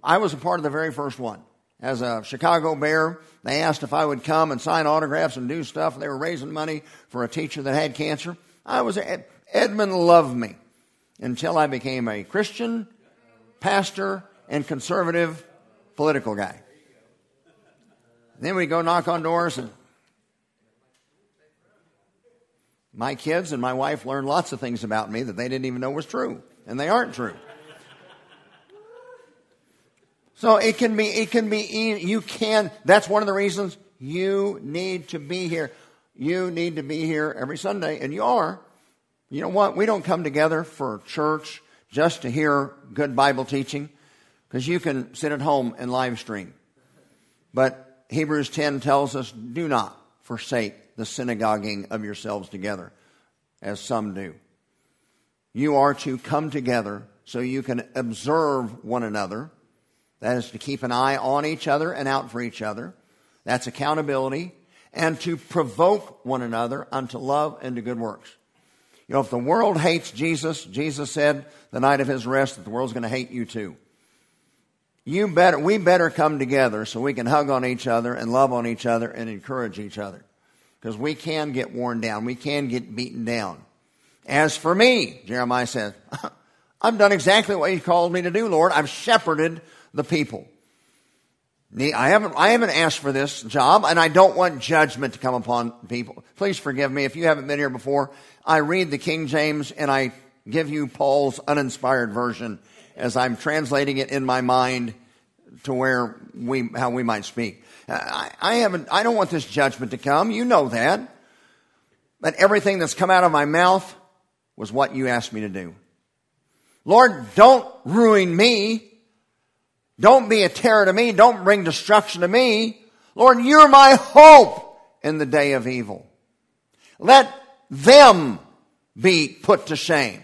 I was a part of the very first one. As a Chicago Bear, they asked if I would come and sign autographs and do stuff. They were raising money for a teacher that had cancer. I was, Edmond loved me until I became a Christian, pastor, and conservative political guy. Then we go knock on doors and my kids and my wife learned lots of things about me that they didn't even know was true, and they aren't true. So it can be, it can be, you can, that's one of the reasons you need to be here. You need to be here every Sunday, and you are. You know what? We don't come together for church just to hear good Bible teaching, because you can sit at home and live stream. But Hebrews 10 tells us do not forsake the synagoguing of yourselves together, as some do. You are to come together so you can observe one another that is to keep an eye on each other and out for each other. That's accountability. And to provoke one another unto love and to good works. You know, if the world hates Jesus, Jesus said the night of his rest that the world's going to hate you too. You better, we better come together so we can hug on each other and love on each other and encourage each other. Because we can get worn down. We can get beaten down. As for me, Jeremiah says, *laughs* I've done exactly what you called me to do, Lord. I've shepherded the people. I haven't, I haven't asked for this job, and I don't want judgment to come upon people. Please forgive me if you haven't been here before. I read the King James and I give you Paul's uninspired version as I'm translating it in my mind to where we, how we might speak. Uh, I, I haven't, I don't want this judgment to come. You know that. But everything that's come out of my mouth was what you asked me to do. Lord, don't ruin me. Don't be a terror to me. Don't bring destruction to me. Lord, you're my hope in the day of evil. Let them be put to shame.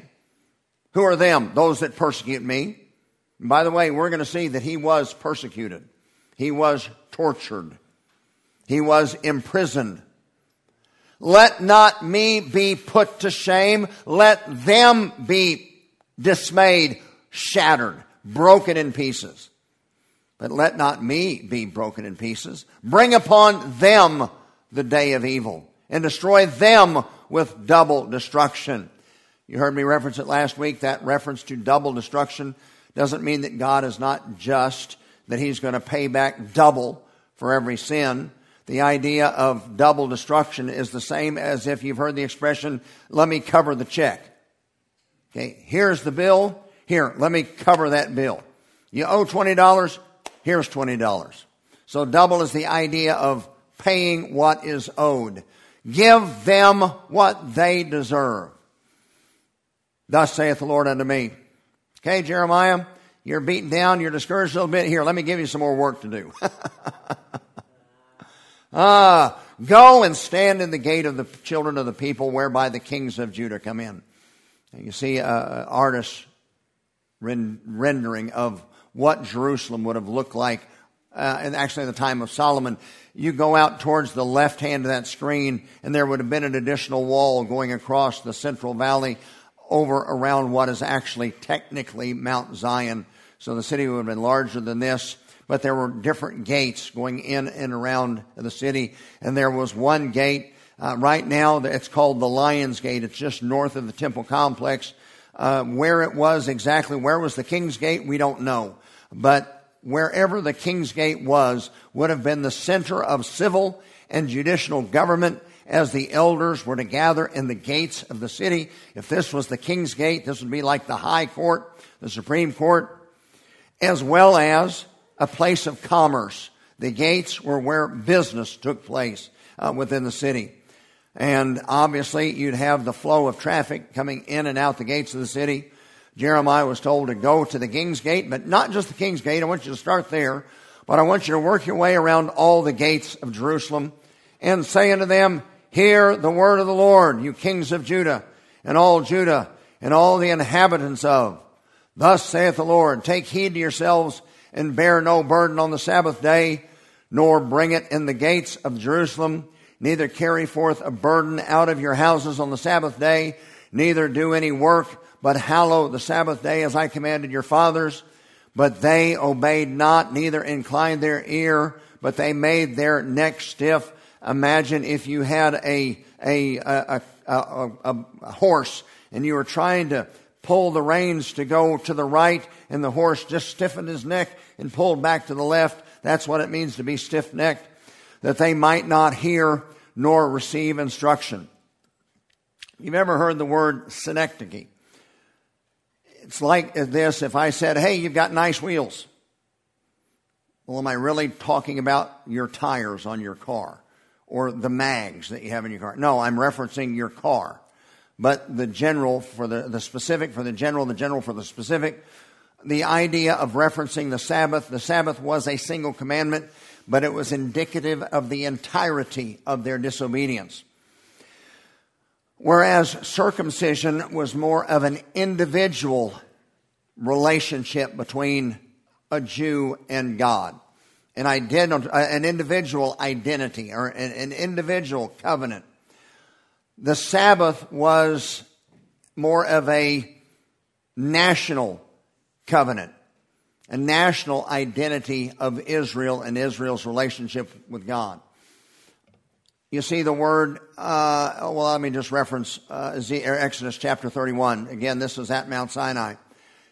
Who are them? Those that persecute me. And by the way, we're going to see that he was persecuted. He was tortured. He was imprisoned. Let not me be put to shame. Let them be dismayed, shattered, broken in pieces. But let not me be broken in pieces. Bring upon them the day of evil and destroy them with double destruction. You heard me reference it last week. That reference to double destruction doesn't mean that God is not just, that He's going to pay back double for every sin. The idea of double destruction is the same as if you've heard the expression, let me cover the check. Okay, here's the bill. Here, let me cover that bill. You owe $20, here's $20. So double is the idea of paying what is owed. Give them what they deserve. Thus saith the Lord unto me. Okay, Jeremiah, you're beaten down, you're discouraged a little bit. Here, let me give you some more work to do. *laughs* ah, go and stand in the gate of the children of the people whereby the kings of Judah come in. You see, uh, artist rendering of what Jerusalem would have looked like, uh, and actually in the time of Solomon. You go out towards the left hand of that screen, and there would have been an additional wall going across the central valley over around what is actually technically Mount Zion. So the city would have been larger than this, but there were different gates going in and around the city, and there was one gate. Uh, right now, it's called the Lion's Gate. It's just north of the temple complex. Uh, where it was exactly, where was the King's Gate, we don't know but wherever the King's Gate was would have been the center of civil and judicial government as the elders were to gather in the gates of the city. If this was the king's gate, this would be like the high court, the supreme court, as well as a place of commerce. The gates were where business took place uh, within the city. And obviously, you'd have the flow of traffic coming in and out the gates of the city. Jeremiah was told to go to the king's gate, but not just the king's gate. I want you to start there, but I want you to work your way around all the gates of Jerusalem and say unto them, Hear the word of the Lord, you kings of Judah, and all Judah, and all the inhabitants of. Thus saith the Lord, Take heed to yourselves, and bear no burden on the Sabbath day, nor bring it in the gates of Jerusalem, neither carry forth a burden out of your houses on the Sabbath day, neither do any work, but hallow the Sabbath day as I commanded your fathers. But they obeyed not, neither inclined their ear, but they made their neck stiff. Imagine if you had a, a, a, a, horse and you were trying to pull the reins to go to the right and the horse just stiffened his neck and pulled back to the left. That's what it means to be stiff necked. That they might not hear nor receive instruction. You've ever heard the word synecdoche? It's like this if I said, hey, you've got nice wheels. Well, am I really talking about your tires on your car or the mags that you have in your car? No, I'm referencing your car. But the general for the, the specific for the general, the general for the specific, the idea of referencing the Sabbath, the Sabbath was a single commandment, but it was indicative of the entirety of their disobedience. Whereas circumcision was more of an individual relationship between a Jew and God, an, ident- an individual identity or an, an individual covenant. The Sabbath was more of a national covenant, a national identity of Israel and Israel's relationship with God. You see the word, uh, well, let me just reference uh, Exodus chapter 31. Again, this is at Mount Sinai.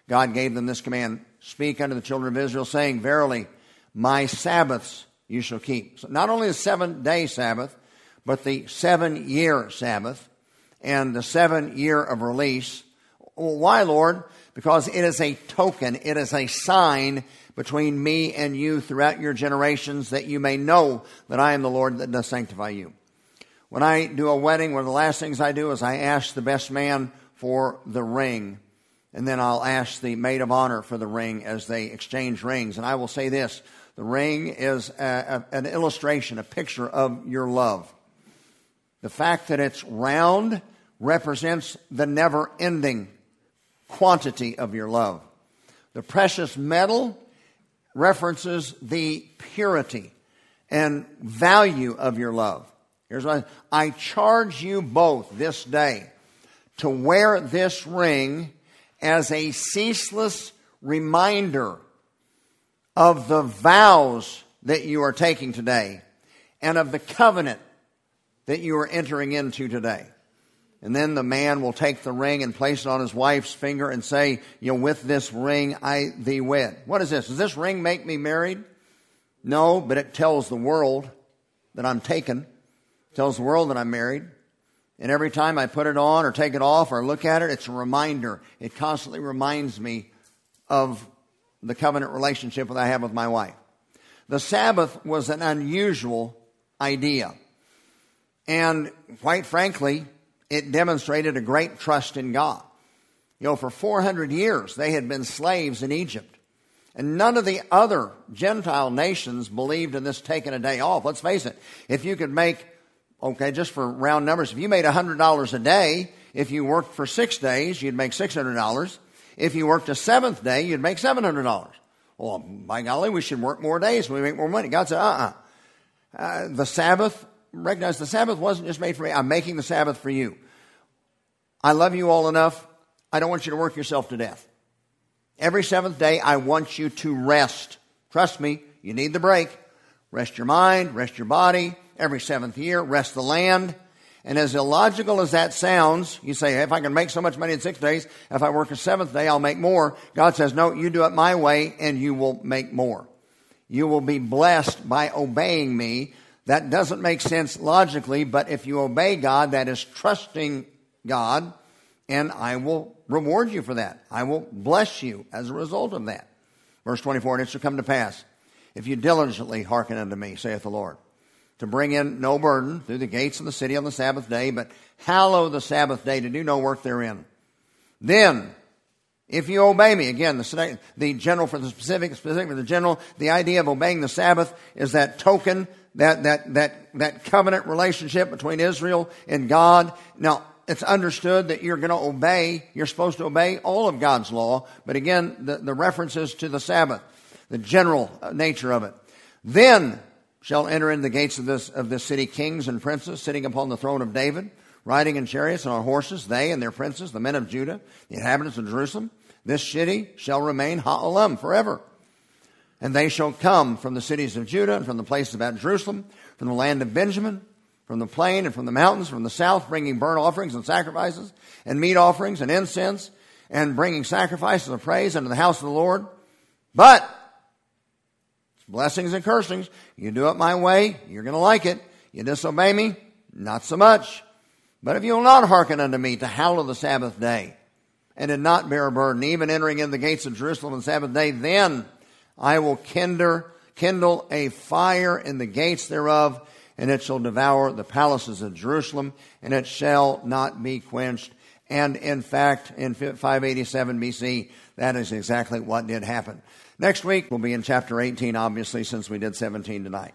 God gave them this command Speak unto the children of Israel, saying, Verily, my Sabbaths you shall keep. So not only the seven day Sabbath, but the seven year Sabbath and the seven year of release. Well, why, Lord? Because it is a token, it is a sign between me and you throughout your generations that you may know that I am the Lord that does sanctify you. When I do a wedding, one of the last things I do is I ask the best man for the ring. And then I'll ask the maid of honor for the ring as they exchange rings. And I will say this the ring is a, a, an illustration, a picture of your love. The fact that it's round represents the never ending quantity of your love. The precious metal references the purity and value of your love. Here's what I, I charge you both this day to wear this ring as a ceaseless reminder of the vows that you are taking today and of the covenant that you are entering into today. And then the man will take the ring and place it on his wife's finger and say, You know, with this ring I thee wed. What is this? Does this ring make me married? No, but it tells the world that I'm taken. It tells the world that I'm married. And every time I put it on or take it off or look at it, it's a reminder. It constantly reminds me of the covenant relationship that I have with my wife. The Sabbath was an unusual idea. And quite frankly, it demonstrated a great trust in God. You know, for 400 years, they had been slaves in Egypt. And none of the other Gentile nations believed in this taking a day off. Let's face it. If you could make, okay, just for round numbers, if you made $100 a day, if you worked for six days, you'd make $600. If you worked a seventh day, you'd make $700. Well, by golly, we should work more days so we make more money. God said, uh-uh. Uh, the Sabbath recognize the Sabbath wasn't just made for me. I'm making the Sabbath for you. I love you all enough. I don't want you to work yourself to death. Every seventh day, I want you to rest. Trust me, you need the break. Rest your mind, rest your body. Every seventh year, rest the land. And as illogical as that sounds, you say, if I can make so much money in six days, if I work a seventh day, I'll make more. God says, no, you do it my way and you will make more. You will be blessed by obeying me That doesn't make sense logically, but if you obey God, that is trusting God, and I will reward you for that. I will bless you as a result of that. Verse 24, and it shall come to pass, if you diligently hearken unto me, saith the Lord, to bring in no burden through the gates of the city on the Sabbath day, but hallow the Sabbath day to do no work therein. Then, if you obey me, again, the, the general for the specific, specific for the general, the idea of obeying the Sabbath is that token, that, that, that, that covenant relationship between Israel and God. Now, it's understood that you're going to obey, you're supposed to obey all of God's law, but again, the, the references to the Sabbath, the general uh, nature of it. Then shall enter in the gates of this, of this city kings and princes sitting upon the throne of David, riding in chariots and on horses, they and their princes, the men of Judah, the inhabitants of Jerusalem. This city shall remain ha'olam forever. And they shall come from the cities of Judah and from the places about Jerusalem, from the land of Benjamin, from the plain and from the mountains, from the south, bringing burnt offerings and sacrifices, and meat offerings and incense, and bringing sacrifices of praise unto the house of the Lord. But, blessings and cursings, you do it my way, you're going to like it. You disobey me, not so much. But if you will not hearken unto me to hallow the Sabbath day, and did not bear a burden, even entering in the gates of Jerusalem on the Sabbath day, then I will kindle, kindle a fire in the gates thereof, and it shall devour the palaces of Jerusalem, and it shall not be quenched. And in fact, in 587 BC, that is exactly what did happen. Next week, we'll be in chapter 18, obviously, since we did 17 tonight.